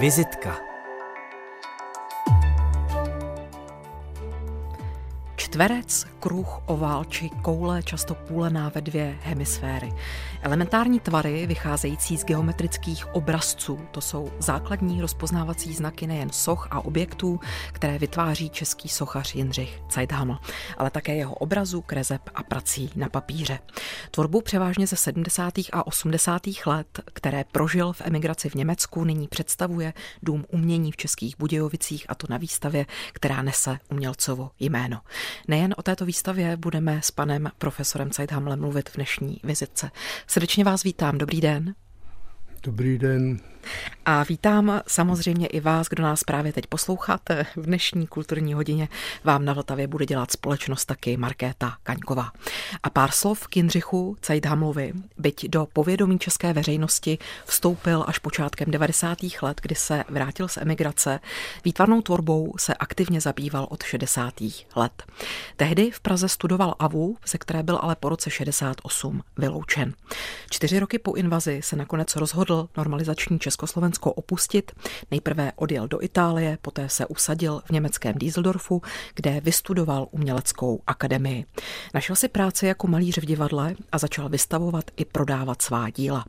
Vizitka Čtverec, kruh, ovál či koule často půlená ve dvě hemisféry. Elementární tvary vycházející z geometrických obrazců, to jsou základní rozpoznávací znaky nejen soch a objektů, které vytváří český sochař Jindřich Zeithaml, ale také jeho obrazů, krezeb a prací na papíře. Tvorbu převážně ze 70. a 80. let, které prožil v emigraci v Německu, nyní představuje Dům umění v Českých Budějovicích a to na výstavě, která nese umělcovo jméno. Nejen o této výstavě budeme s panem profesorem Zeithamlem mluvit v dnešní vizitce. Srdečně vás vítám, dobrý den. Dobrý den. A vítám samozřejmě i vás, kdo nás právě teď posloucháte. V dnešní kulturní hodině vám na Vltavě bude dělat společnost taky Markéta Kaňková. A pár slov k Jindřichu Cajdhamlovi, byť do povědomí české veřejnosti vstoupil až počátkem 90. let, kdy se vrátil z emigrace. Výtvarnou tvorbou se aktivně zabýval od 60. let. Tehdy v Praze studoval AVU, ze které byl ale po roce 68 vyloučen. Čtyři roky po invazi se nakonec rozhodl normalizační Československo opustit. Nejprve odjel do Itálie, poté se usadil v německém Düsseldorfu, kde vystudoval uměleckou akademii. Našel si práci jako malíř v divadle a začal vystavovat i prodávat svá díla.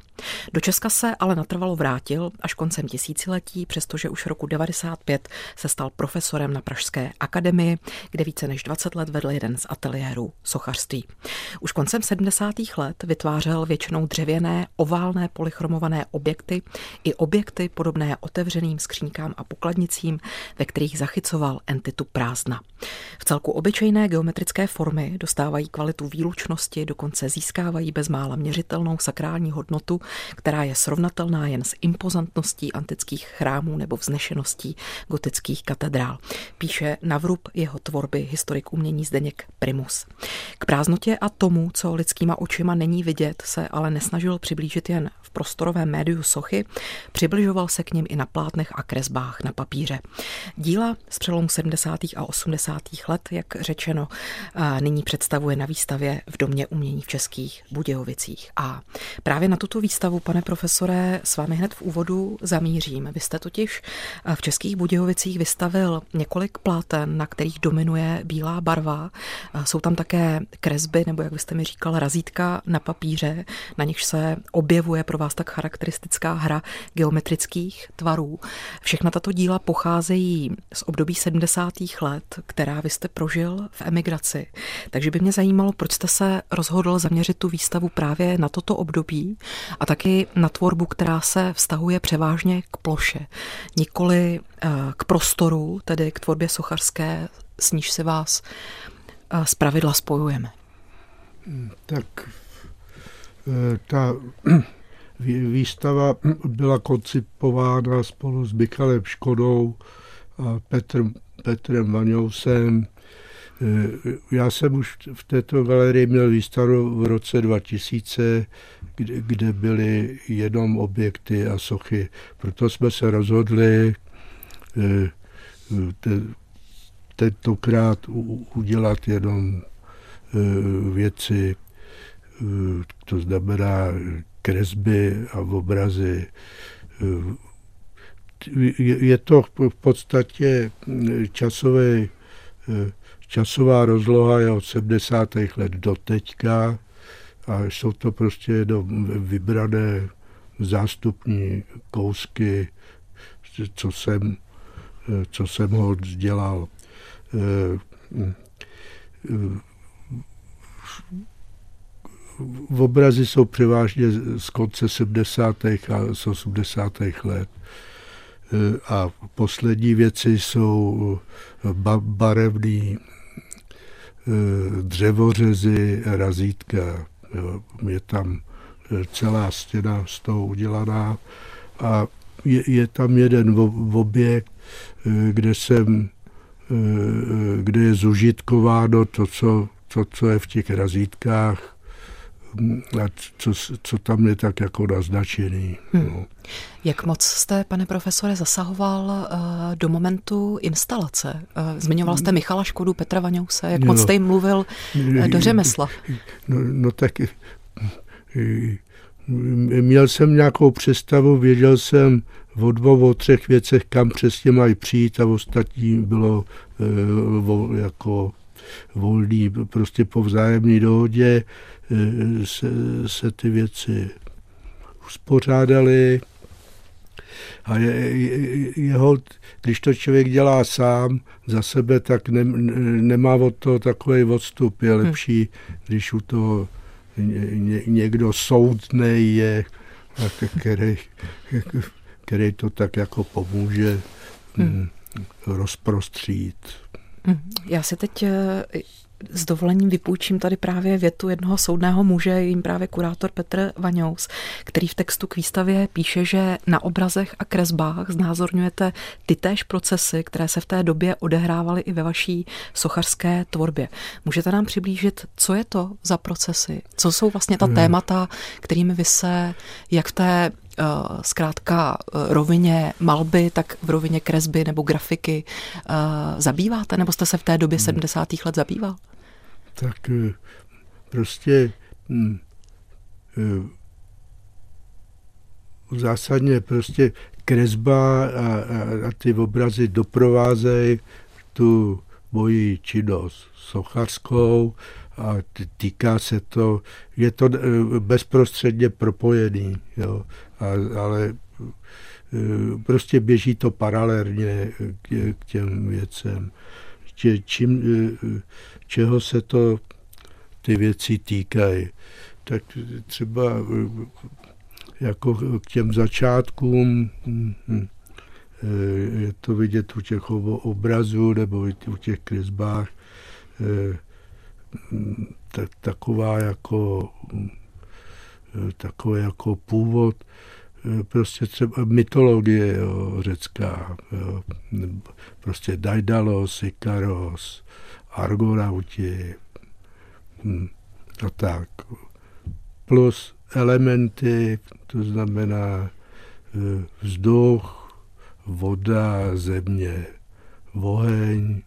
Do Česka se ale natrvalo vrátil až koncem tisíciletí, přestože už roku 95 se stal profesorem na Pražské akademii, kde více než 20 let vedl jeden z ateliérů sochařství. Už koncem 70. let vytvářel většinou dřevěné, oválné polychromované objekty i objekty podobné otevřeným skříňkám a pokladnicím, ve kterých zachycoval entitu prázdna. V celku obyčejné geometrické formy dostávají kvalitu výlučnosti, dokonce získávají bezmála měřitelnou sakrální hodnotu, která je srovnatelná jen s impozantností antických chrámů nebo vznešeností gotických katedrál. Píše na vrub jeho tvorby historik umění Zdeněk Primus. K prázdnotě a tomu, co lidskýma očima není vidět, se ale nesnažil přiblížit jen v prostorovém médiu sochy, přibližoval se k ním i na plátnech a kresbách na papíře. Díla z přelomu 70. a 80. let, jak řečeno, nyní představuje na výstavě v Domě umění v Českých Budějovicích. A právě na tuto výstavu, pane profesore, s vámi hned v úvodu zamířím. Vy jste totiž v Českých Budějovicích vystavil několik pláten, na kterých dominuje bílá barva. Jsou tam také kresby, nebo jak byste mi říkal, razítka na papíře, na nich se objevuje pro vás tak charakteristická hra geometrických tvarů. Všechna tato díla pocházejí z období 70. let, která vy jste prožil v emigraci. Takže by mě zajímalo, proč jste se rozhodl zaměřit tu výstavu právě na toto období a taky na tvorbu, která se vztahuje převážně k ploše, nikoli eh, k prostoru, tedy k tvorbě sochařské, s níž se vás eh, z pravidla spojujeme. Tak eh, ta Výstava byla koncipována spolu s Michalem Škodou a Petr, Petrem Vaňousem. Eh, já jsem už v této galerii měl výstavu v roce 2000, kde, kde byly jenom objekty a sochy. Proto jsme se rozhodli te, tentokrát udělat jenom eh, věci, to znamená kresby a obrazy. Je to v podstatě časové, časová rozloha je od 70. let do teďka a jsou to prostě jenom vybrané zástupní kousky, co jsem, co jsem ho dělal v obrazy jsou převážně z konce 70. a z 80. let. E, a poslední věci jsou barevný e, dřevořezy, razítka. Je tam e, celá stěna z toho udělaná a je, je tam jeden objekt, kde jsem kde je zužitkováno to, co, to, co je v těch razítkách, a co, co tam je tak jako naznačený. Hmm. No. Jak moc jste, pane profesore, zasahoval uh, do momentu instalace? Uh, zmiňoval jste Michala Škodu, Petra Vaňouse, jak no, moc jste jim mluvil uh, do řemesla? No, no tak měl jsem nějakou představu, věděl jsem, o dvou, o třech věcech, kam přesně mají přijít a ostatní bylo jako volný, prostě po vzájemné dohodě e, se, se ty věci uspořádaly a je, je, jeho, když to člověk dělá sám za sebe, tak ne, nemá od toho takový odstup. Je hm. lepší, když u toho ně, někdo soudný je, který, který to tak jako pomůže hmm. rozprostřít. Hm. Já si teď eh, s dovolením vypůjčím tady právě větu jednoho soudného muže, jim právě kurátor Petr Vaňous, který v textu k výstavě píše, že na obrazech a kresbách znázorňujete ty též procesy, které se v té době odehrávaly i ve vaší sochařské tvorbě. Můžete nám přiblížit, co je to za procesy? Co jsou vlastně ta hmm. témata, kterými vy se jak v té zkrátka eh, rovině malby, tak v rovině kresby nebo grafiky eh, zabýváte? Nebo jste se v té době 70. Hmm. let zabýval? tak eh, prostě hm, zásadně prostě kresba a, a, a ty obrazy doprovázejí tu moji činnost sochařskou a týká se to, je to eh, bezprostředně propojený, jo, ale prostě běží to paralelně k, těm věcem. Čím, čeho se to ty věci týkají. Tak třeba eh, jako k těm začátkům hm, hm, je to vidět u těch obrazů nebo u těch kresbách hm, tak, taková jako takový jako původ prostě třeba mytologie jo, řecká, jo, prostě Daidalos, Ikaros, argonauti hm, a tak. Plus elementy, to znamená eh, vzduch, voda, země, oheň,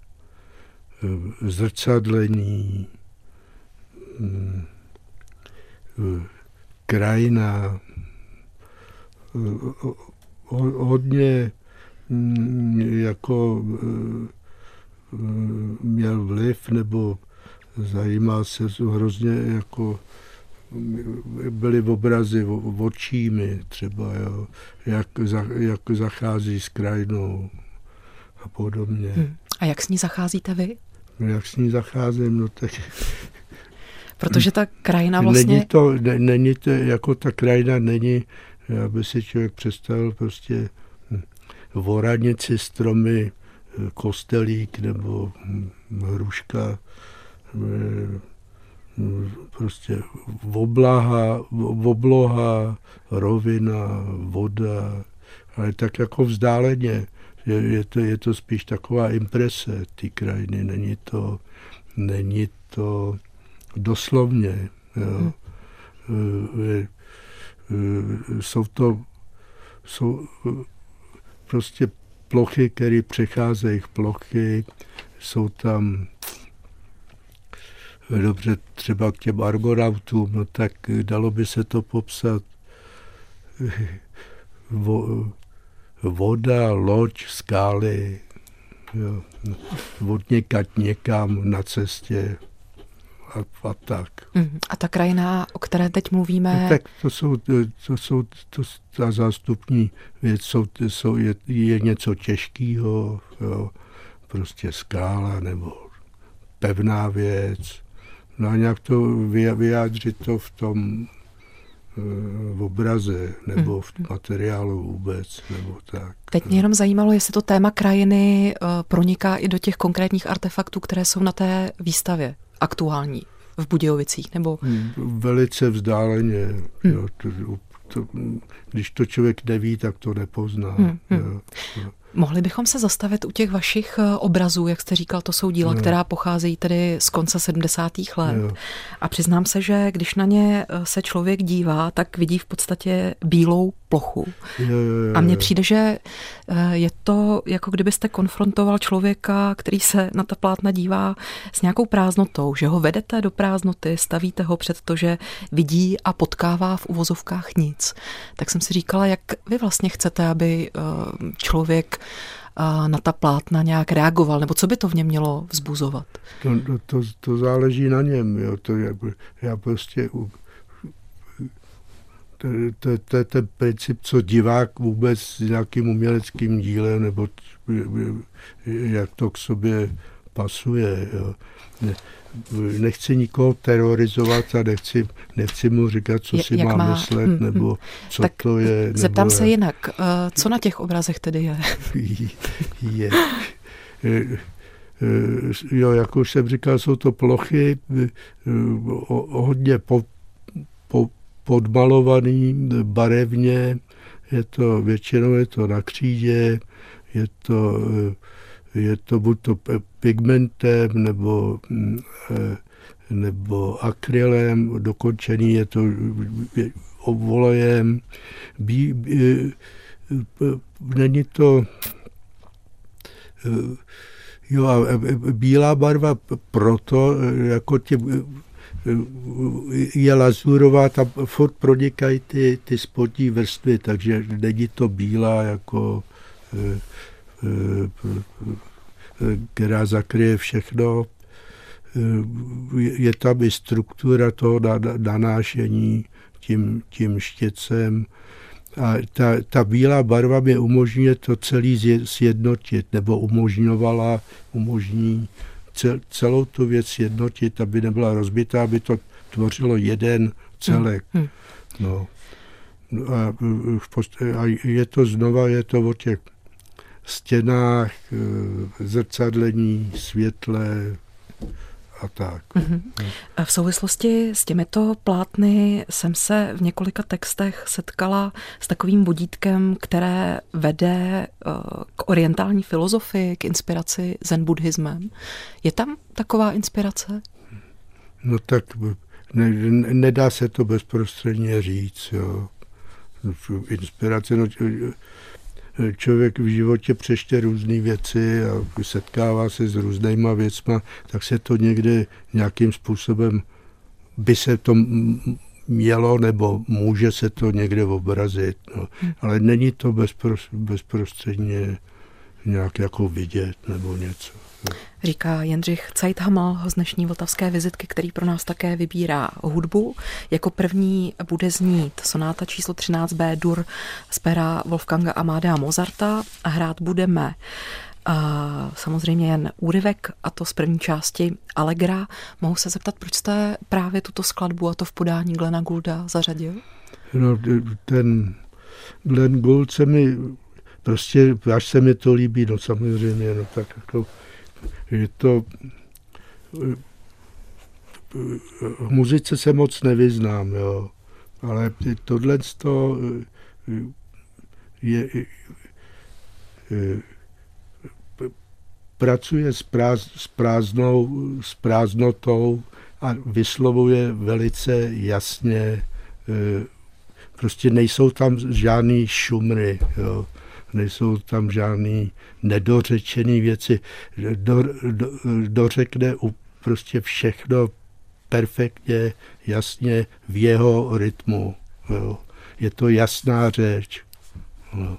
eh, zrcadlení, hm, eh, krajina, hodně hm, jako měl vliv nebo zajímal se hrozně jako byly obrazy očími třeba, jo, jak, za, jak zachází s krajinou a podobně. Hmm. A jak s ní zacházíte vy? No, jak s ní zacházím, no tak... Protože ta krajina vlastně... Není to, ne, není to, jako ta krajina není, aby si člověk představil prostě hm, voranici, stromy, kostelík nebo hruška, eh, prostě oblaha, obloha, rovina, voda, ale tak jako vzdáleně. Je, je, to, je to spíš taková imprese ty krajiny, není to, není to doslovně. Jo. Hmm. Jsou to jsou prostě plochy, které přecházejí plochy, jsou tam dobře třeba k těm argonautům, no tak dalo by se to popsat vo, voda, loď, skály, jo, od někam na cestě a, a tak. Mhm. A ta krajina, o které teď mluvíme... No, tak to jsou, to jsou to, ta zástupní věc, jsou, jsou, je, je něco těžkého, prostě skála nebo pevná věc. No a nějak to vyjádřit to v tom eh, v obraze nebo v mhm. materiálu vůbec, nebo tak. Teď mě jenom zajímalo, jestli to téma krajiny eh, proniká i do těch konkrétních artefaktů, které jsou na té výstavě aktuální v Budějovicích? Nebo... Hmm, velice vzdáleně. Hmm. Jo, to, to, když to člověk neví, tak to nepozná. Hmm. hmm. Jo, jo. Mohli bychom se zastavit u těch vašich eh, obrazů, jak jste říkal, to jsou díla, no. která pocházejí tedy z konce 70. let. Jo. A přiznám se, že když na ně eh, se člověk dívá, tak vidí v podstatě bílou plochu. Jo, jo, jo, A mně přijde, že eh, je to jako kdybyste konfrontoval člověka, který se na ta plátna dívá s nějakou prázdnotou, že ho vedete do prázdnoty, stavíte ho před to, že vidí a potkává v uvozovkách nic. Tak jsem si říkala, jak vy vlastně chcete, aby člověk na ta plátna nějak reagoval, nebo co by to v něm mělo vzbuzovat? To, to, to záleží na něm. Jo. To je, já prostě to, to, to je ten princip, co divák vůbec s nějakým uměleckým dílem, nebo jak to k sobě pasuje. Jo. Ne, nechci nikoho terorizovat a nechci, nechci mu říkat, co si Jak má, má myslet, hmm, nebo co tak to je. Zeptám nebo se jinak, uh, co na těch obrazech tedy je? je. Eh, jo, jak už jsem říkal, jsou to plochy eh, hodně po, po, podmalovaný, barevně, je to, většinou je to na křídě, je to je to buď to pigmentem nebo, mm, eh, nebo akrylem, dokončený je to obvolejem. Bí, bí, není to eh, Jo, a bílá barva proto, jako tě, je lazurová, tam furt pronikají ty, ty spodní vrstvy, takže není to bílá jako eh, která zakryje všechno. Je tam i struktura toho nanášení tím, tím štěcem. A ta, ta bílá barva mi umožňuje to celý sjednotit, nebo umožňovala, umožní celou tu věc sjednotit, aby nebyla rozbitá, aby to tvořilo jeden celek. Hmm. No. A, a je to znova, je to o těch stěnách, eh, zrcadlení, světle a tak. Mm-hmm. V souvislosti s těmito plátny jsem se v několika textech setkala s takovým vodítkem, které vede eh, k orientální filozofii, k inspiraci zen buddhismem. Je tam taková inspirace? No tak ne, nedá se to bezprostředně říct. Jo. Inspirace, no, člověk v životě přeště různé věci a setkává se s různýma věcma, tak se to někde nějakým způsobem by se to mělo nebo může se to někde obrazit. No. Hmm. Ale není to bezprostředně nějak jako vidět nebo něco. Říká Jindřich Zeithaml z dnešní vltavské vizitky, který pro nás také vybírá hudbu. Jako první bude znít sonáta číslo 13b Dur z pera Wolfganga Amadea Mozarta hrát budeme a samozřejmě jen úryvek, a to z první části Allegra. Mohu se zeptat, proč jste právě tuto skladbu, a to v podání Glena Goulda, zařadil? No, ten Glenn Gould se mi prostě, až se mi to líbí, no samozřejmě, no tak jako je to v muzice se moc nevyznám, jo. ale tohle to je, je, pracuje s, práz, s, prázdnou, s prázdnotou a vyslovuje velice jasně, prostě nejsou tam žádný šumry. Jo nejsou tam žádný nedořečené věci. Do, do, dořekne prostě všechno perfektně, jasně v jeho rytmu. Jo. Je to jasná řeč. Jo.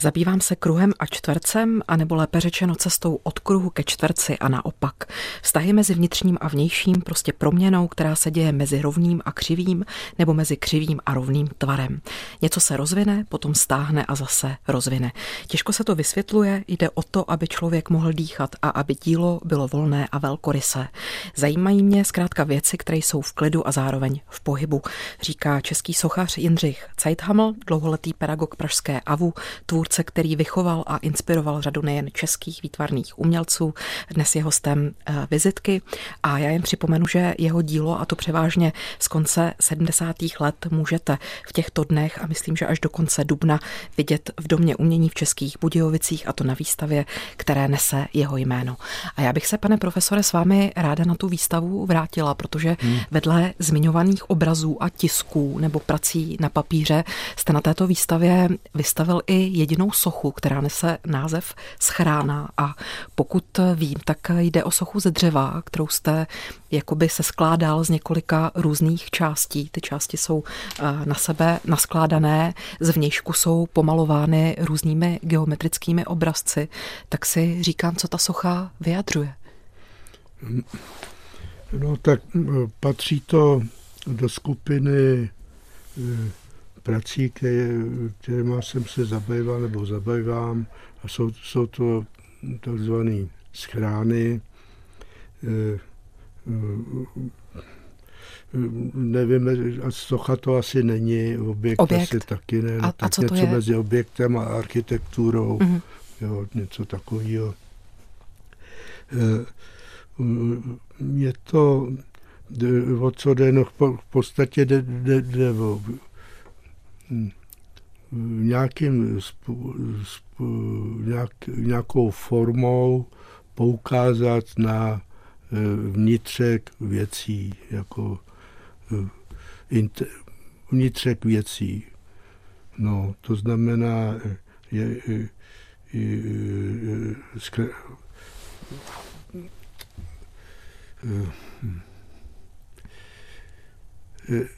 Zabývám se kruhem a čtvercem, anebo lépe řečeno cestou od kruhu ke čtverci a naopak. Vztahy mezi vnitřním a vnějším, prostě proměnou, která se děje mezi rovným a křivým, nebo mezi křivým a rovným tvarem. Něco se rozvine, potom stáhne a zase rozvine. Těžko se to vysvětluje, jde o to, aby člověk mohl dýchat a aby dílo bylo volné a velkorysé. Zajímají mě zkrátka věci, které jsou v klidu a zároveň v pohybu, říká český sochař Jindřich Zeithaml, dlouholetý pedagog Pražské AVU, tvůr tvůrce, který vychoval a inspiroval řadu nejen českých výtvarných umělců. Dnes je hostem eh, vizitky a já jen připomenu, že jeho dílo, a to převážně z konce 70. let, můžete v těchto dnech a myslím, že až do konce dubna vidět v Domě umění v Českých Budějovicích a to na výstavě, které nese jeho jméno. A já bych se, pane profesore, s vámi ráda na tu výstavu vrátila, protože hmm. vedle zmiňovaných obrazů a tisků nebo prací na papíře jste na této výstavě vystavil i jedinou sochu, která nese název Schrána a pokud vím, tak jde o sochu ze dřeva, kterou jste jakoby se skládal z několika různých částí. Ty části jsou eh, na sebe naskládané, zvnějšku jsou pomalovány různými geometrickými obrazci. Tak si říkám, co ta socha vyjadřuje. No tak patří to do skupiny eh, prací, které, kterýma jsem se zabýval nebo zabývám. A jsou, jsou to takzvané schrány. Eh, nevím, socha to asi není, objekt, objekt. asi taky ne. A, a tak co něco to je? mezi objektem a architekturou, mm-hmm. jo, něco takového. Eh, je to, o co jde, no v podstatě jde, jde, jde o nějakým nějak, nějakou formou poukázat na eh, vnitřek věcí, jako eh, vnitřek věcí. No, to znamená, je, je, je, je, je,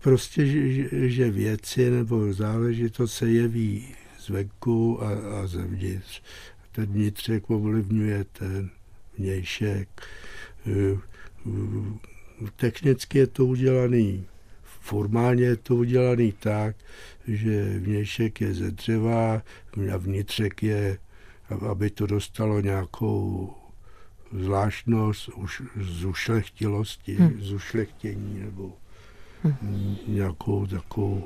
prostě, že, že věci nebo záležitost se jeví zvenku a, a zevnitř. Ten vnitřek ovlivňuje ten vnějšek. Eh, technicky je to udělaný, formálně je to udělaný tak, že vnějšek je ze dřeva a vnitřek je, aby to dostalo nějakou zvláštnost, už zušlechtilosti, hmm. zušlechtění nebo. Nějakou takovou,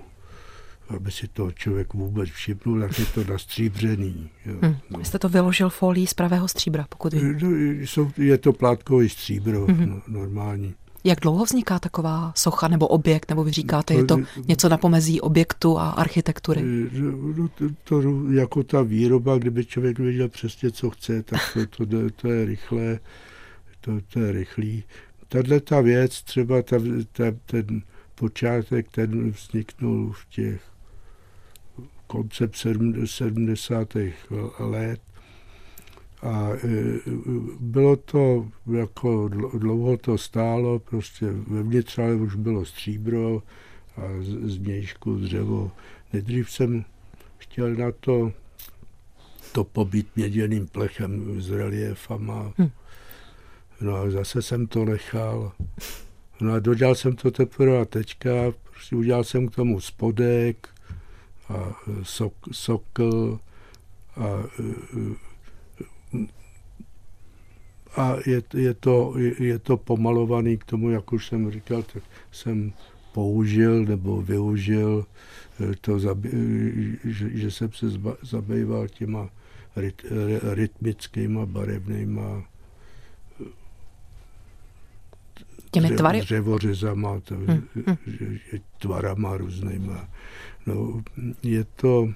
aby si to člověk vůbec všimnul, tak je to nastříbřený. Jo. Hmm. No. Jste to vyložil folí z pravého stříbra, pokud vím. No, jsou, je to plátkový stříbro, hmm. no, normální. Jak dlouho vzniká taková socha nebo objekt, nebo vy říkáte, je to něco na pomezí objektu a architektury? No, to, to, jako ta výroba, kdyby člověk věděl přesně, co chce, tak to, to, to je rychlé, to, to je rychlý. Tahle ta věc, třeba ta, ta, ten počátek, ten vzniknul v těch koncept 70. let a e, bylo to, jako dlouho to stálo, prostě vevnitř ale už bylo stříbro a z mějšku dřevo. Nejdřív jsem chtěl na to to pobít měděným plechem s reliefama. Hm. No a zase jsem to nechal. No a dodělal jsem to teprve a teďka, prostě udělal jsem k tomu spodek a e, sok, sokl a, e, a je, je, to, je to pomalovaný k tomu, jak už jsem říkal, tak jsem použil nebo využil e, to, že, že jsem se zabýval těma ryt, rytmickýma barevnýma těmi tvary? Dřevořezama, to, hmm. že, že tvarama různýma. No, je to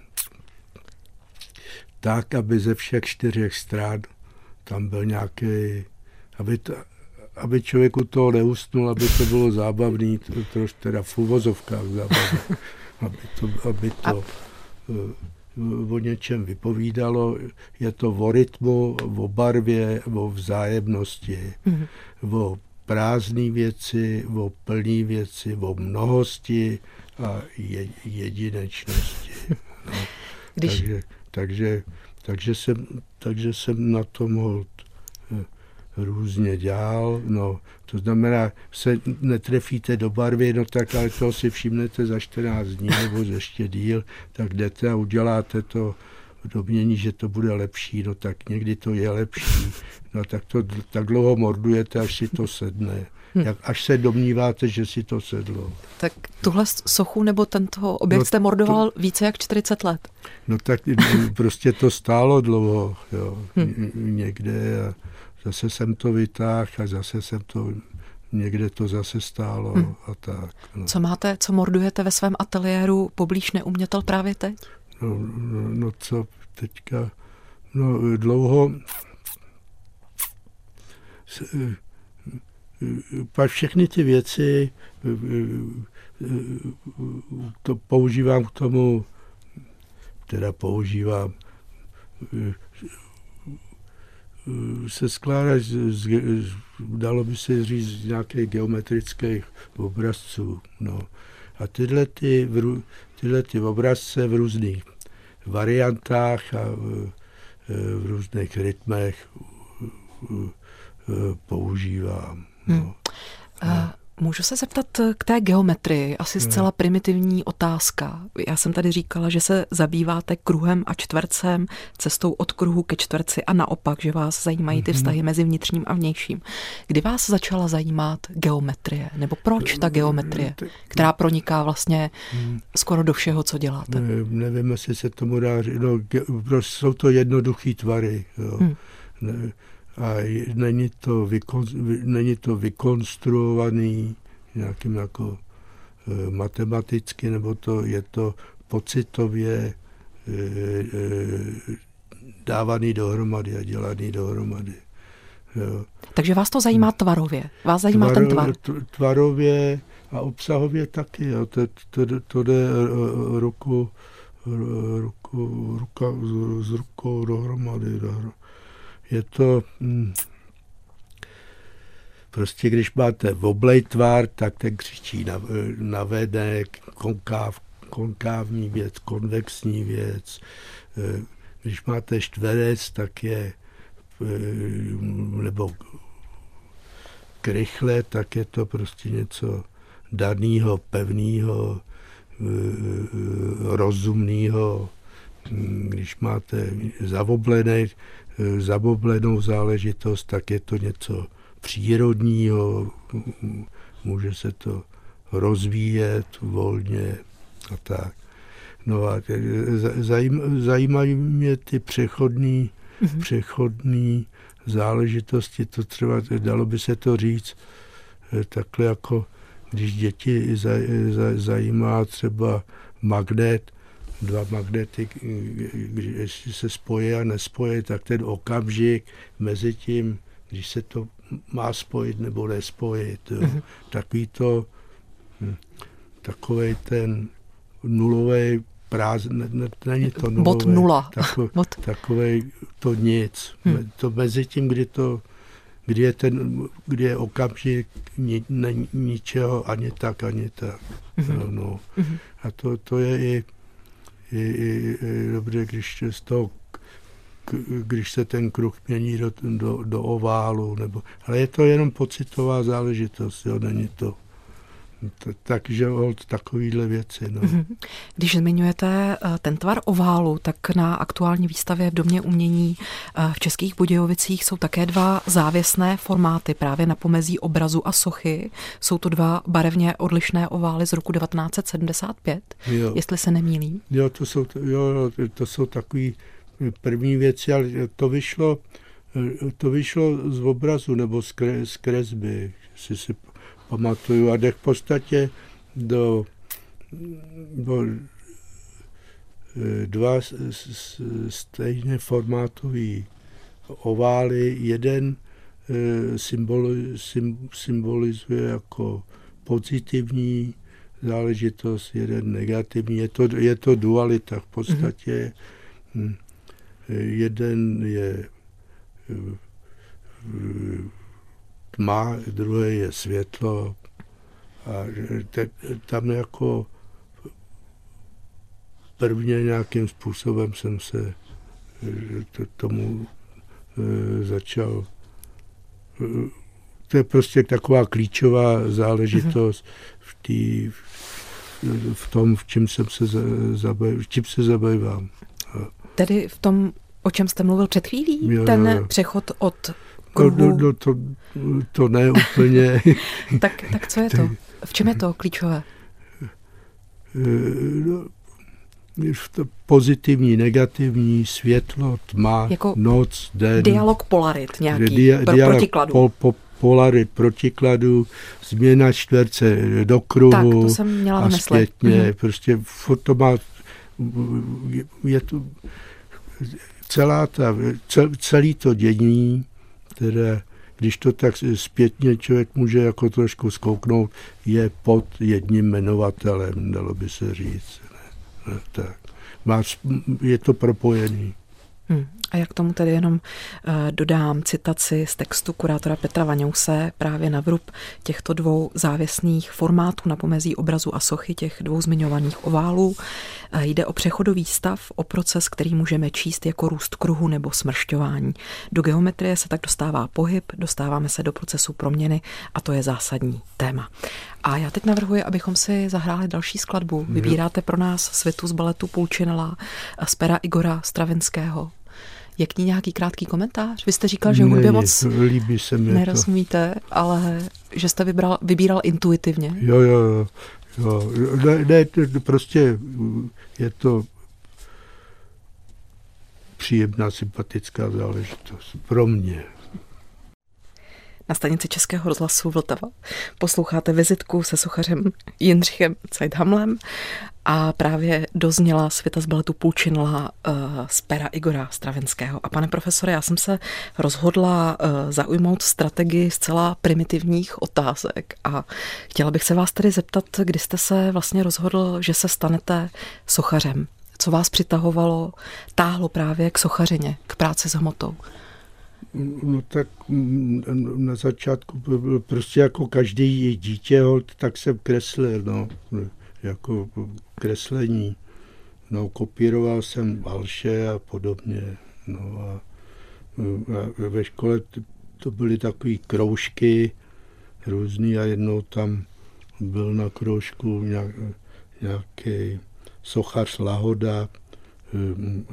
tak, aby ze všech čtyřech stran tam byl nějaký, aby, to, aby člověku to neusnul, aby to bylo zábavný, to, troš teda v uvozovkách zábavné, aby to, aby to A... Eh, o něčem vypovídalo. Je to o rytmu, o barvě, o vzájemnosti, mm-hmm. o prázdné věci, o plné věci, o mnohosti a je, jedinečnosti. No. Když... Takže, takže, takže, jsem, takže jsem na tom hold eh, různě dělal. No, to znamená, se netrefíte do barvy, no tak ale to si všimnete za 14 dní nebo ještě díl, tak jdete a uděláte to domění, že to bude lepší, no tak někdy to je lepší, no tak to tak dlouho mordujete, až si to sedne. hm. jak, až se domníváte, že si to sedlo. Tak tuhle sochu nebo tento objekt no, jste mordoval to, více jak 40 let. No tak prostě to stálo dlouho, jo, hm. někde a zase jsem to vytáhl a zase jsem to někde to zase stálo hmm. a tak. No. Co máte, co mordujete ve svém ateliéru poblíž neumětel právě teď? No, no, no co teďka, no dlouho pak všechny ty věci to používám k tomu, teda používám, se skládá, z, dalo by se říct, z nějakých geometrických obrazců. No. A tyhle, ty, tyhle ty obrazce v různých variantách a v, v různých rytmech používám. No. Hmm. Uh, Můžu se zeptat k té geometrii, asi hmm. zcela primitivní otázka. Já jsem tady říkala, že se zabýváte kruhem a čtvercem, cestou od kruhu ke čtverci a naopak, že vás zajímají ty hmm. vztahy mezi vnitřním a vnějším. Kdy vás začala zajímat geometrie? Nebo proč ta geometrie, která proniká vlastně hmm. skoro do všeho, co děláte? Ne, nevím, jestli se tomu dá říct. No, prostě jsou to jednoduché tvary. Jo. Hmm. Ne, a není to, vykon, není to vykonstruovaný nějakým jako e, matematicky, nebo to je to pocitově e, e, dávaný dohromady a dělaný dohromady. Jo. Takže vás to zajímá tvarově? Vás zajímá Tvaro, ten tvar? Tvarově a obsahově taky. Jo. To, to, to jde ruku, ruku, ruka, s rukou dohromady. dohromady je to hm, prostě když máte oblej tvar, tak ten křičí na, na vedek, konkáv, konkávní věc, konvexní věc. Eh, když máte čtverec, tak je eh, nebo krychle, tak je to prostě něco daného, pevného, eh, rozumného. Hm, když máte zavoblené, zaboblenou záležitost, tak je to něco přírodního, může se to rozvíjet volně a tak. No a zajím, zajímají mě ty přechodní, mm-hmm. přechodní záležitosti, to třeba, dalo by se to říct, eh, takhle jako když děti zajímá třeba magnet, dva magnety, když se spojí a nespojí, tak ten okamžik mezi tím, když se to má spojit nebo nespojit, jo. Mm-hmm. takový to, hm, takový ten nulový prázdný, ne, není to nulový, Bod nula. Tako, Bod. Takový to nic. Hmm. To mezi tím, kdy to kdy je, ten, kdy je okamžik ni, ne, ničeho ani tak, ani tak. Mm-hmm. No, no. Mm-hmm. A to, to je i je, je, je dobře, když z toho když se ten kruh mění do, do, do oválu, nebo, ale je to jenom pocitová záležitost, jo, není to takže hold takovýhle věci. No. Mhm. Když zmiňujete eh, ten tvar oválu, tak na aktuální výstavě v Domě umění eh, v Českých Budějovicích jsou také dva závěsné formáty právě na pomezí obrazu a sochy. Jsou to dva barevně odlišné ovály z roku 1975, jo. jestli se nemýlím. Jo, to jsou, jo, to jsou takový první věci, ale to vyšlo, to vyšlo z obrazu nebo z, kre, z kresby, si si pamatuju. A jde v podstatě do, do eh, dva stejně formátový ovály. Jeden eh, symbolizuje jako pozitivní záležitost, jeden negativní. Je to, je to dualita v podstatě. Mm-hmm. Jeden je tma, druhé je světlo. A te, tam jako prvně nějakým způsobem jsem se tomu e, začal. E, to je prostě taková klíčová záležitost v, tý, v tom, v čím, jsem se zabývám, čím se zabývám. Tedy v tom, o čem jste mluvil před chvílí, jo, ten jo, jo. přechod od kruhu? No, no, to, to ne úplně. tak, tak co je to? V čem je to klíčové? No, pozitivní, negativní, světlo, tma, jako noc, den. Dialog polarit nějaký, dia, pro, dialog protikladu. Po, po, polarit protikladu, změna čtverce do kruhu tak, to jsem měla a zpětně. Mm-hmm. Prostě to má, je to celá ta, cel, celý to dění, které když to tak zpětně člověk může jako trošku zkouknout, je pod jedním jmenovatelem, dalo by se říct. Ne, ne, tak. Má, je to propojený. Hmm. A jak tomu tedy jenom uh, dodám citaci z textu kurátora Petra Vaňouse právě na vrub těchto dvou závěsných formátů na pomezí obrazu a sochy, těch dvou zmiňovaných oválů. Uh, jde o přechodový stav, o proces, který můžeme číst jako růst kruhu nebo smršťování. Do geometrie se tak dostává pohyb, dostáváme se do procesu proměny a to je zásadní téma. A já teď navrhuji, abychom si zahráli další skladbu. Vybíráte pro nás světu z baletu Pulčinela z pera Igora Stravinského. Je k ní nějaký krátký komentář? Vy jste říkal, že hudbě moc líbí se mi nerozumíte, to. ale že jste vybral, vybíral intuitivně. Jo, jo, jo. jo. Ne, ne, prostě je to příjemná, sympatická záležitost pro mě na stanici Českého rozhlasu Vltava. Posloucháte vizitku se suchařem Jindřichem Zeidhamlem a právě dozněla světa z baletu Půlčinla uh, z pera Igora Stravenského. A pane profesore, já jsem se rozhodla uh, zaujmout strategii zcela primitivních otázek a chtěla bych se vás tedy zeptat, kdy jste se vlastně rozhodl, že se stanete sochařem. Co vás přitahovalo, táhlo právě k sochařině, k práci s hmotou? No tak na začátku prostě jako každý dítě, tak jsem kreslil, no, jako kreslení. No, kopíroval jsem valše a podobně. No a, a ve škole to byly takové kroužky různý a jednou tam byl na kroužku nějak, nějaký sochař Lahoda, hm,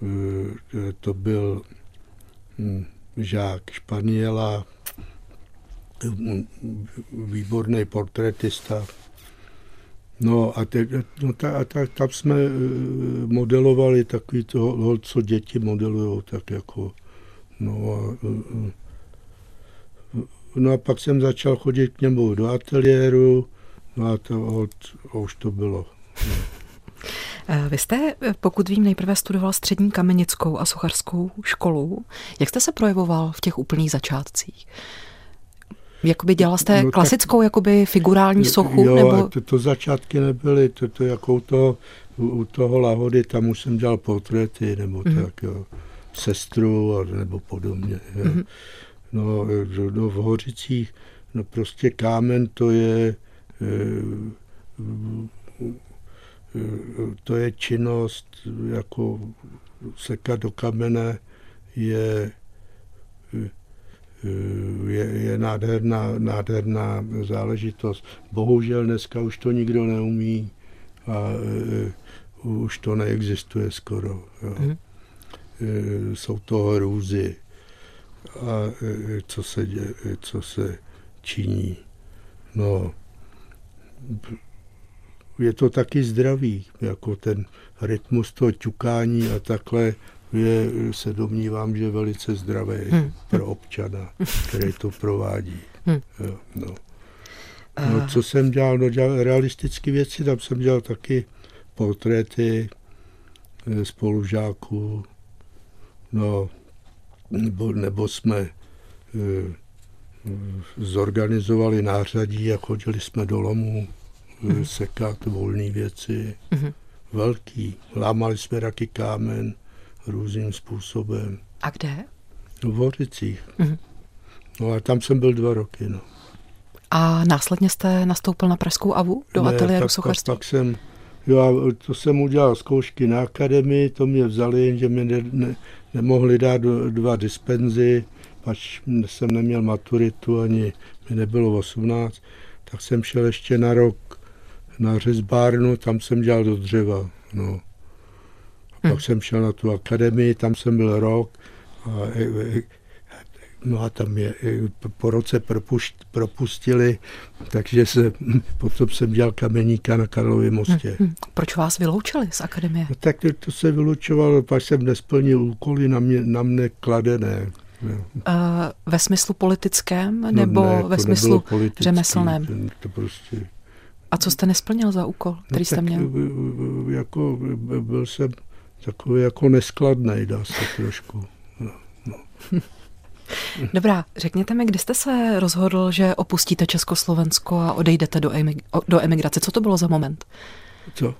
hm, to byl hm, žák Španěla, výborný portrétista, No a, te, no ta, a ta, tam jsme eh, modelovali takový toho, co děti modelují, tak jako, no a, eh, eh, no a pak jsem začal chodit k němu do ateliéru, no a to, a už to bylo. No. Vy jste, pokud vím, nejprve studoval střední kamenickou a sochařskou školu. Jak jste se projevoval v těch úplných začátcích? Jakoby dělal jste no, klasickou tak, jakoby figurální sochu? Jo, nebo... to, to začátky nebyly, to, to jako to, u, u toho Lahody, tam už jsem dělal portréty, nebo mm-hmm. tak, jo, sestru, a, nebo podobně. Jo. Mm-hmm. No, no, v Hořicích, no prostě kámen to je, e, to je činnost, jako sekat do kamene je je, je nádherná, nádherná záležitost. Bohužel dneska už to nikdo neumí a uh, už to neexistuje skoro. Jo. Mm. Jsou to hrůzy a co se, dě, co se činí. No, je to taky zdravý, jako ten rytmus toho ťukání a takhle je, se domnívám, že velice zdravé hmm. pro občana, který to provádí. Hmm. Jo, no. No, co jsem dělal? No, dělal realistické věci, tam jsem dělal taky portréty eh, spolužáků, no, nebo, nebo jsme e, zorganizovali nářadí a chodili jsme do lomů mm. sekat volné věci. Mm. Velký. Lámali jsme taky kámen různým způsobem. A kde? V Hořicích. Mm. No a tam jsem byl dva roky. No. A následně jste nastoupil na Pražskou AVU do ne, ateliéru sochařství? Pak jsem, jo, to jsem udělal zkoušky na akademii, to mě vzali, jenže mě ne, ne, nemohli dát dva dispenzy, pač jsem neměl maturitu, ani mi nebylo 18, tak jsem šel ještě na rok na řezbárnu, tam jsem dělal do dřeva. No. A pak hmm. jsem šel na tu akademii, tam jsem byl rok a No a tam je po roce propušť, propustili, takže se, potom jsem dělal kameníka na Karlově mostě. Hmm, hmm. Proč vás vyloučili z akademie? No, tak to se vylučovalo, pak jsem nesplnil úkoly na mě, na mě kladené. Uh, ve smyslu politickém no nebo no ne, ve smyslu řemeslném? To, to prostě... A co jste nesplnil za úkol, no který no, jste měl? Jako, byl jsem takový jako neskladný, dá se trošku. No, no. Dobrá, řekněte mi, kdy jste se rozhodl, že opustíte Československo a odejdete do, emig- do emigrace? Co to bylo za moment? Co?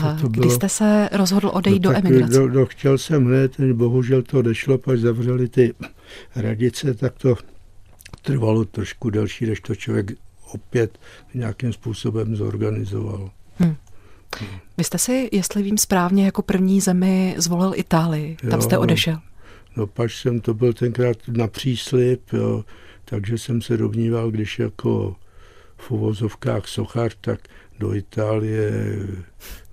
Co to bylo? Kdy jste se rozhodl odejít no, do emigrace? No, no, chtěl jsem hned, bohužel to nešlo, pak zavřeli ty radice, tak to trvalo trošku delší, než to člověk opět nějakým způsobem zorganizoval. Hmm. Vy jste si, jestli vím správně, jako první zemi zvolil Itálii. Tam jo, jste odešel. No pak jsem to byl tenkrát na příslip, jo, takže jsem se domníval, když jako v uvozovkách sochař, tak do Itálie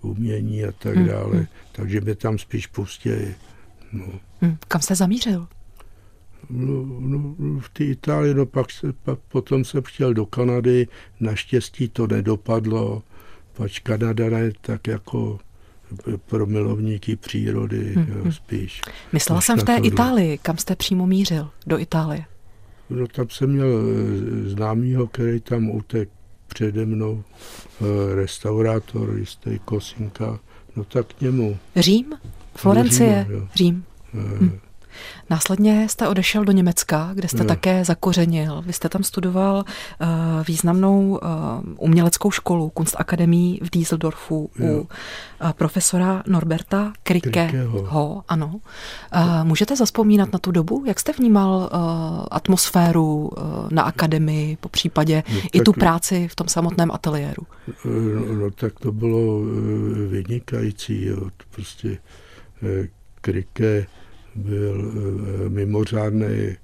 umění a tak hmm, dále. Hmm. Takže mě tam spíš pustili. No. Hmm, kam jste zamířil? No, no, v té Itálii, no pak, se, pak potom jsem chtěl do Kanady, naštěstí to nedopadlo, pač Kanada je tak jako pro milovníky přírody hmm. jo, hmm. spíš. Myslela jsem v té tohle. Itálii, kam jste přímo mířil, do Itálie? No tam jsem měl eh, známýho, který tam utek přede mnou, eh, restaurátor, jistý Kosinka, no tak k němu. Řím? Florencie? Řím. Řím. Eh, hm. Následně jste odešel do Německa, kde jste no. také zakořenil. Vy jste tam studoval uh, významnou uh, uměleckou školu, Kunstakademii v Düsseldorfu jo. u uh, profesora Norberta Krikeho. Ano. Uh, můžete zaspomínat na tu dobu? Jak jste vnímal uh, atmosféru uh, na akademii, po případě no, i tu práci v tom samotném ateliéru? No, no tak to bylo vynikající. Jo. Prostě Krike byl eh, mimořádný, eh,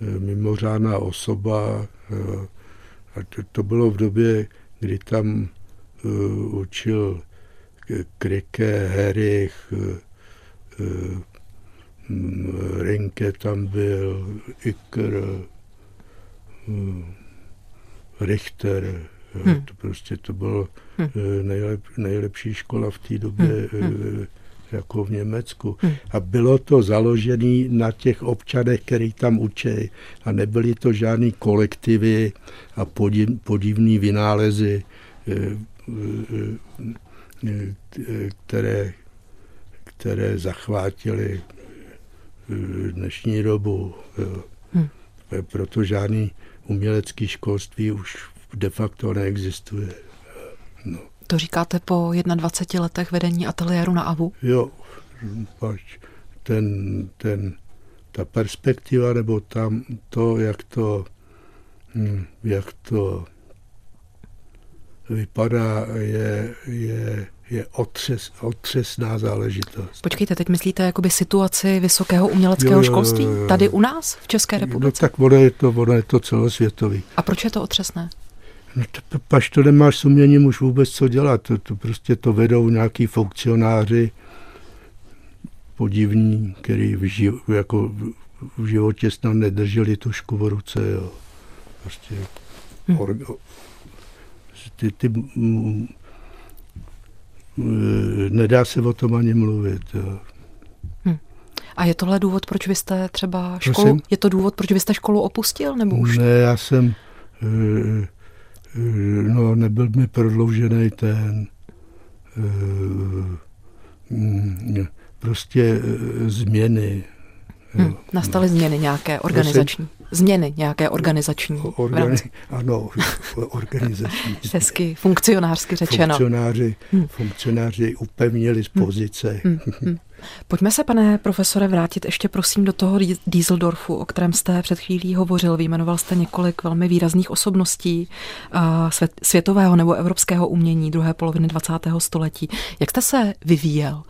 mimořádná osoba eh, a to, to bylo v době, kdy tam učil Krike, Herich, Rinke tam byl, Iker, Richter, hmm. to prostě to bylo hmm. nejlep, nejlepší škola v té době hmm. Jako v Německu. Hmm. A bylo to založené na těch občanech, který tam učí. A nebyly to žádný kolektivy a podiv, podivní vynálezy, eh, eh, eh, které, které zachvátily dnešní dobu. Hmm. Proto žádný umělecký školství už de facto neexistuje. No. To říkáte po 21 letech vedení ateliéru na AVU? Jo, pač ten, ten, ta perspektiva, nebo tam to, jak to, hm, jak to vypadá, je, je, je otřes, otřesná záležitost. Počkejte, teď myslíte jakoby situaci vysokého uměleckého jo, jo, školství? Tady u nás, v České no republice? No tak ono je to, ono je to celosvětový. A proč je to otřesné? No to, paž to nemáš s uměním už vůbec co dělat. To, to prostě to vedou nějaký funkcionáři podivní, který v, živ, jako v životě snad nedrželi tušku v ruce. Jo. Prostě hmm. or, ty, ty, m, nedá se o tom ani mluvit. Jo. Hmm. A je tohle důvod, proč vy jste třeba školu, Prosím? je to důvod, proč vy jste školu opustil? Nebo už? Ne, já jsem, e, no, nebyl mi prodloužený ten uh, prostě uh, změny. Hmm, nastaly změny nějaké organizační. Změny nějaké organizační. Organi- ano, organizační. Hezky, funkcionářsky řečeno. Funkcionáři, hmm. funkcionáři upevnili z pozice. Hmm. Hmm. Pojďme se, pane profesore, vrátit ještě prosím do toho Dieseldorfu, o kterém jste před chvílí hovořil. Vyjmenoval jste několik velmi výrazných osobností světového nebo evropského umění druhé poloviny 20. století. Jak jste se vyvíjel?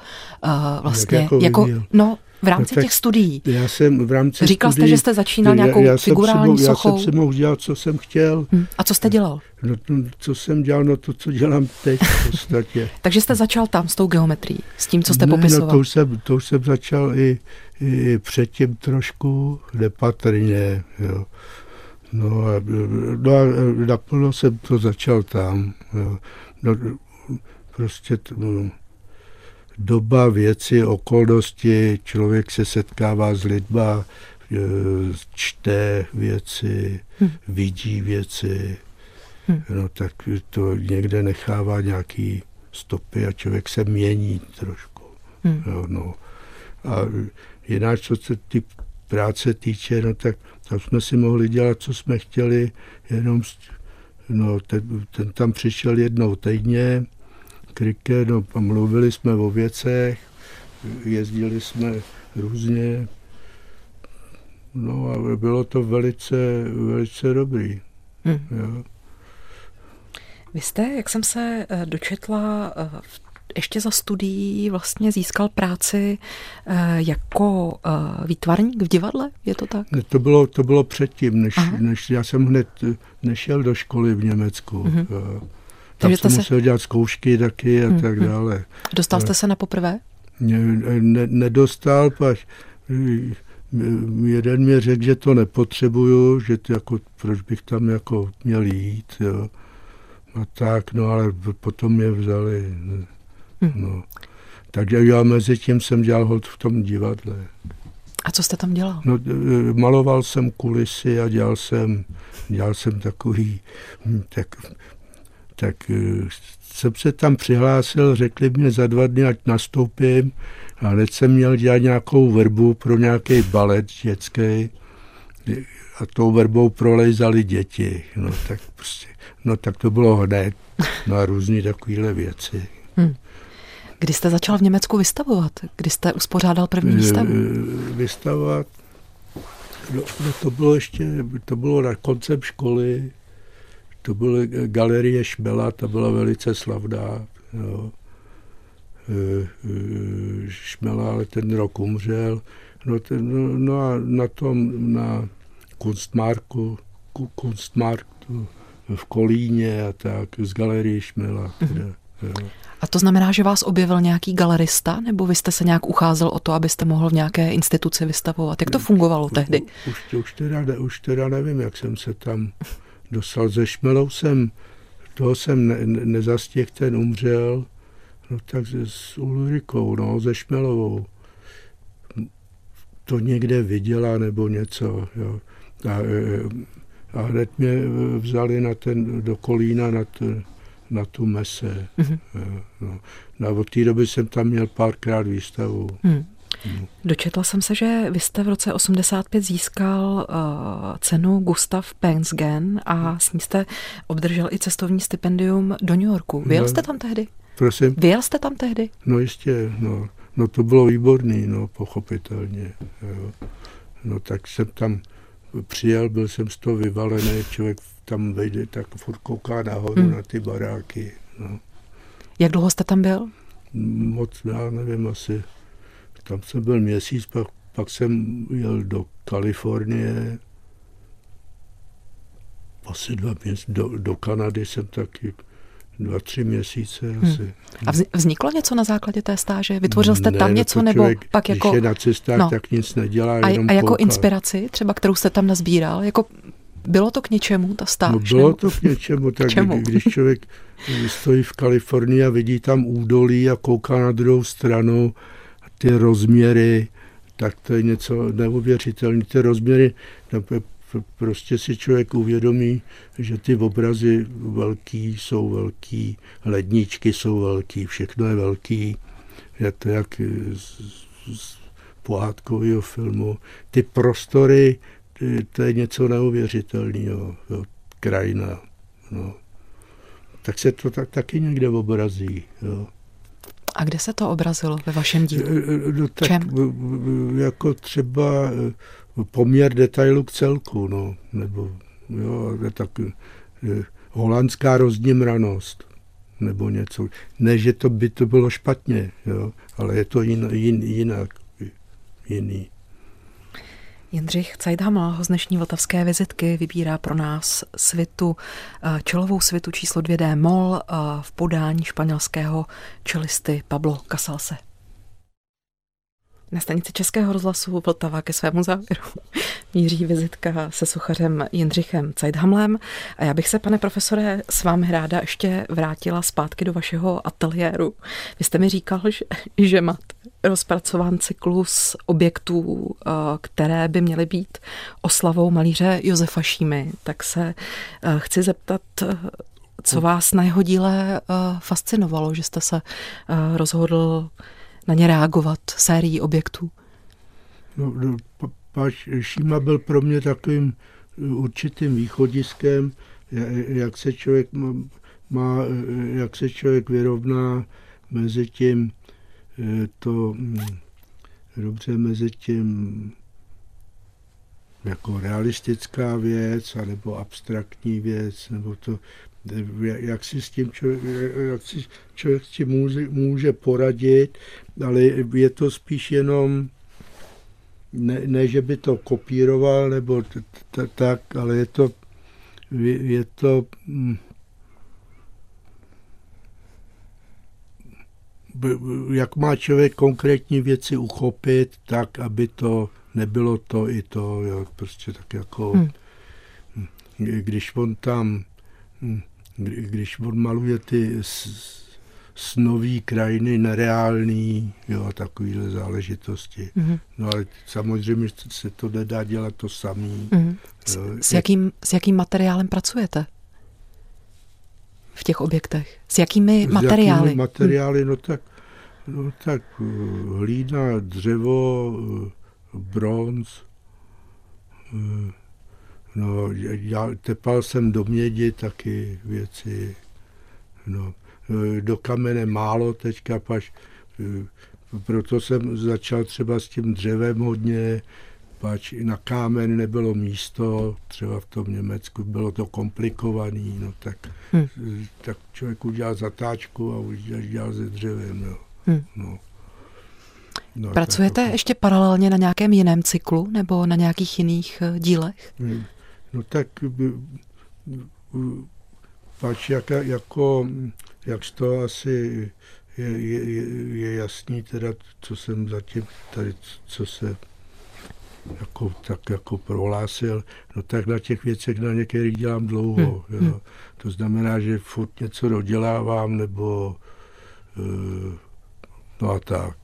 Vlastně, Jak jako, jako vyvíjel? no, V rámci no, těch studií. Já jsem v rámci Říkal studií, jste, že jste začínal nějakou já, já figurální jsem si sochou. Já jsem si mohl dělat, co jsem chtěl. Hmm. A co jste dělal? No, co jsem dělal, no to, co dělám teď v podstatě. Takže jste začal tam s tou geometrií, s tím, co jste ne, popisoval? No, to, už jsem, to už jsem začal i, i předtím trošku nepatrně. Jo. No a, no a naplno jsem to začal tam. Jo. No, prostě t, no, doba, věci, okolnosti, člověk se setkává s lidma, e, čte věci, hmm. vidí věci, hmm. no tak to někde nechává nějaký stopy a člověk se mění trošku. Hmm. Jo, no. A jinak, co se ty práce týče, no tak tam jsme si mohli dělat, co jsme chtěli, jenom no, ten, ten tam přišel jednou týdně, kriket, no, mluvili jsme o věcech, jezdili jsme různě, no a bylo to velice, velice dobrý. Hmm. Jo. Vy jste, jak jsem se eh, dočetla, eh, ještě za studií vlastně získal práci eh, jako výtvarník v divadle, je to tak? Ne, to bylo, to bylo předtím, než, než já jsem hned nešel do školy v Německu. Mm-hmm. Tam jsem se... musel dělat zkoušky taky a mm-hmm. tak dále. Dostal jste se na poprvé? Ne, ne, nedostal, pak jeden mi řekl, že to nepotřebuju, že to jako, proč bych tam jako měl jít, jo. A tak, no ale potom mě vzali. Hmm. No. Takže já mezi tím jsem dělal hod v tom divadle. A co jste tam dělal? No, e, maloval jsem kulisy a dělal jsem, dělal jsem takový, hm, tak, tak jsem se tam přihlásil, řekli mi za dva dny, ať nastoupím a hned jsem měl dělat nějakou verbu pro nějaký balet dětský a tou verbou prolejzali děti. No tak, prostě, no tak to bylo hned. No a různý takovéhle věci. Hmm. Kdy jste začal v Německu vystavovat? Kdy jste uspořádal první výstavu? Vystavovat? No, no to bylo ještě, to bylo na koncem školy, to byly galerie Šmela, ta byla velice slavná. Jo. E, e, Šmela, ale ten rok umřel. No, ten, no, no a na tom, na Kunstmarku, Kunstmarktu v Kolíně a tak, z galerie Šmela. Teda, mm-hmm. A to znamená, že vás objevil nějaký galerista, nebo vy jste se nějak ucházel o to, abyste mohl v nějaké instituci vystavovat? Jak to fungovalo tehdy? Už, už, teda, už teda nevím, jak jsem se tam dostal. Ze Šmelou jsem, toho jsem ne, nezastihl, ten umřel, no tak s Ulrikou, no, ze Šmelovou. To někde viděla nebo něco, jo. A, e, a hned mě vzali na ten, do Kolína na, ten, na tu mese. Mm-hmm. No. no a od té doby jsem tam měl párkrát výstavu. Mm. Dočetla jsem se, že vy jste v roce 85 získal uh, cenu Gustav Penzgen a s ní jste obdržel i cestovní stipendium do New Yorku. Vyjel no, jste tam tehdy? Prosím? Vyjel jste tam tehdy? No jistě, no. No to bylo výborný, no, pochopitelně. Jo. No tak jsem tam přijel, byl jsem z toho vyvalený, člověk tam vejde, tak furt kouká nahoru hmm. na ty baráky. No. Jak dlouho jste tam byl? Moc, já nevím, asi tam jsem byl měsíc, pak, pak jsem jel do Kalifornie, asi dva měsíce, do, do Kanady jsem taky dva, tři měsíce hmm. asi. Hmm. A vzniklo něco na základě té stáže? Vytvořil jste ne, tam něco, nebo člověk, pak jako... Když je na cestách, no. tak nic nedělá, A, jenom a jako kouká. inspiraci, třeba kterou jste tam nazbíral, jako bylo to k něčemu, ta stáž? No bylo nebo? to k něčemu, tak Čemu? když člověk stojí v Kalifornii a vidí tam údolí a kouká na druhou stranu, ty rozměry, tak to je něco neuvěřitelné. Ty rozměry, no, prostě si člověk uvědomí, že ty obrazy velký jsou velký, ledničky jsou velký, všechno je velký. Je to jak z, z pohádkového filmu. Ty prostory, ty, to je něco neuvěřitelného. Krajina. No. Tak se to tak, taky někde obrazí. Jo. A kde se to obrazilo ve vašem dílu? Eh, eh, no, tak Čem? Jako třeba eh, poměr detailu k celku, no, nebo jo, tak holandská rozdímranost, nebo něco. Ne, že to by to bylo špatně, jo, ale je to jin, jin, jinak. jiný. Jindřich Cajdhaml z dnešní vltavské vizitky vybírá pro nás svitu, eh, čelovou svitu číslo 2D Mol eh, v podání španělského čelisty Pablo Casalse. Na stanici Českého rozhlasu Vltava ke svému závěru míří vizitka se suchařem Jindřichem Cajdhamlem. A já bych se, pane profesore, s vámi ráda ještě vrátila zpátky do vašeho ateliéru. Vy jste mi říkal, že, že máte rozpracován cyklus objektů, eh, které by měly být oslavou malíře Josefa Šímy. Tak se eh, chci zeptat, eh, co vás na jeho díle fascinovalo, že jste se rozhodl na ně reagovat sérií objektů? No, no Páč Šíma byl pro mě takovým určitým východiskem, jak se člověk má, jak se člověk vyrovná mezi tím eh, to hm, dobře mezi tím jako realistická věc, anebo abstraktní věc, nebo to, jak si s tím člověk, jak si člověk s tím může, může poradit, ale je to spíš jenom, ne, ne že by to kopíroval, nebo tak, ale je to, je to hm, jak má člověk konkrétní věci uchopit, tak, aby to nebylo to i to, jo, prostě tak jako, hmm. když on tam, hm, když on maluje ty snový krajiny, nereální, jo, takovýhle záležitosti. Mm-hmm. No ale samozřejmě se to nedá dělat to samý. Mm-hmm. S, s, jakým, s jakým materiálem pracujete? V těch objektech? S jakými s materiály? Jakými materiály, no tak, no tak eh, hlína, dřevo, eh, bronz, eh, no, já tepal jsem do mědi taky věci, no, do kamene málo teďka, pač, eh, proto jsem začal třeba s tím dřevem hodně, pač na kámen nebylo místo, třeba v tom Německu bylo to komplikovaný, no tak, hmm. tak člověk udělal zatáčku a udělal se dřevem, jo. Hmm. No. No, Pracujete tak, ještě paralelně na nějakém jiném cyklu nebo na nějakých jiných dílech? No tak pač jak, jako jak to asi je, je, je jasný, teda, co jsem zatím tady, co se jako, tak jako prohlásil, no tak na těch věcech na některých dělám dlouho. Hmm. Jo. To znamená, že furt něco dodělávám, nebo uh, no a tak.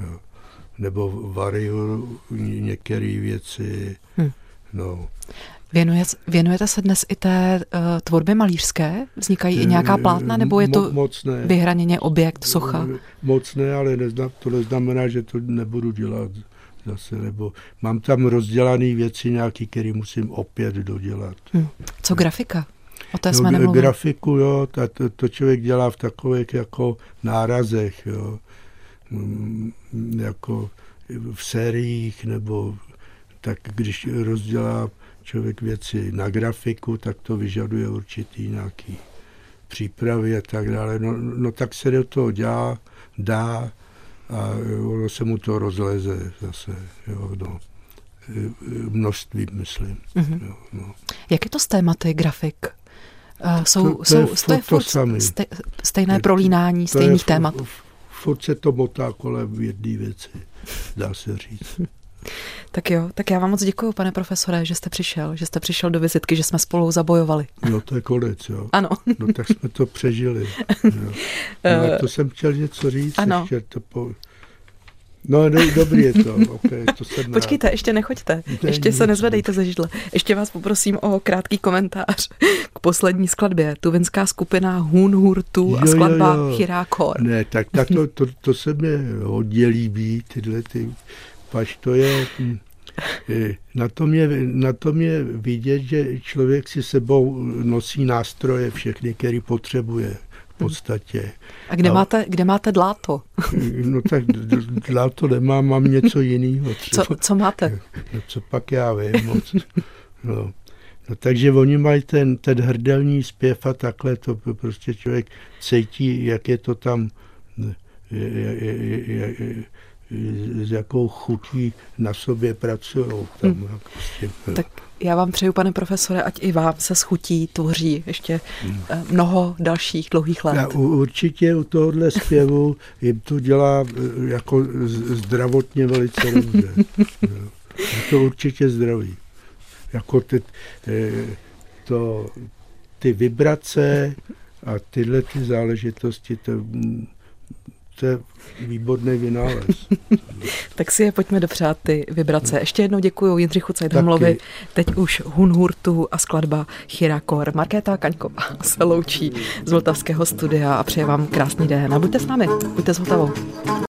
Jo. Nebo variu některé věci. Hmm. No. Věnuje, věnujete se dnes i té uh, tvorbě malířské? Vznikají i nějaká eh, plátna, nebo je to moc ne. vyhraněně objekt, socha? Moc ne, ale neznam, to neznamená, že to nebudu dělat zase, nebo mám tam rozdělané věci nějaký, které musím opět dodělat. Hmm. Co grafika? O té no, jsme no, Grafiku, jo, ta, to, to člověk dělá v takových jako nárazech, jo. Mm, jako v sériích, nebo tak když rozdělá člověk věci na grafiku, tak to vyžaduje určitý nějaký přípravy a tak dále. No, no tak se do toho dělá, dá a ono se mu to rozleze zase. Jo, no. Množství, myslím. Mm-hmm. Jo, no. Jak je to s tématy grafik? Uh, jsou, to, to jsou, je, to je furt samý. Stej, stejné je, prolínání to stejných je, témat? Furt se to motá kolem jedné věci, dá se říct. Tak jo, tak já vám moc děkuji, pane profesore, že jste přišel, že jste přišel do vizitky, že jsme spolu zabojovali. No to je konec, jo. Ano. No tak jsme to přežili. Jo. No, to jsem chtěl něco říct. Ano. Ještě to po... No, no, dobrý je to. Okay, to jsem Počkejte, rád. ještě nechoďte. Ne, ještě se nezvedejte ze židle. Ještě vás poprosím o krátký komentář k poslední skladbě. Tuvinská skupina Hun Hurtu a skladba Chirákor. Ne, tak, tak to, to, to se mi hodně líbí, tyhle ty pač to je, hm, na tom je, na tom je vidět, že člověk si sebou nosí nástroje všechny, které potřebuje v podstatě. A kde, a, máte, kde máte dláto? No tak dláto nemám, mám něco jiného. Co, co máte? No co pak já vím moc. No. No, takže oni mají ten, ten hrdelní zpěv a takhle to prostě člověk cítí, jak je to tam s jakou chutí na sobě pracují. Tam, hmm. prostě, tak já vám přeju, pane profesore, ať i vám se schutí tvoří ještě hmm. mnoho dalších dlouhých let. Já určitě u tohohle zpěvu jim to dělá jako zdravotně velice dobře. Je to určitě zdraví. Jako ty, to, ty vibrace a tyhle ty záležitosti, to, to je výborný vynález. tak si je pojďme dopřát ty vibrace. Ještě jednou děkuji Jindřichu Cajdhamlovi. Teď už Hunhurtu a skladba Chirakor. Markéta Kaňková se loučí z Vltavského studia a přeje vám krásný den. A buďte s námi, buďte s Vltavou.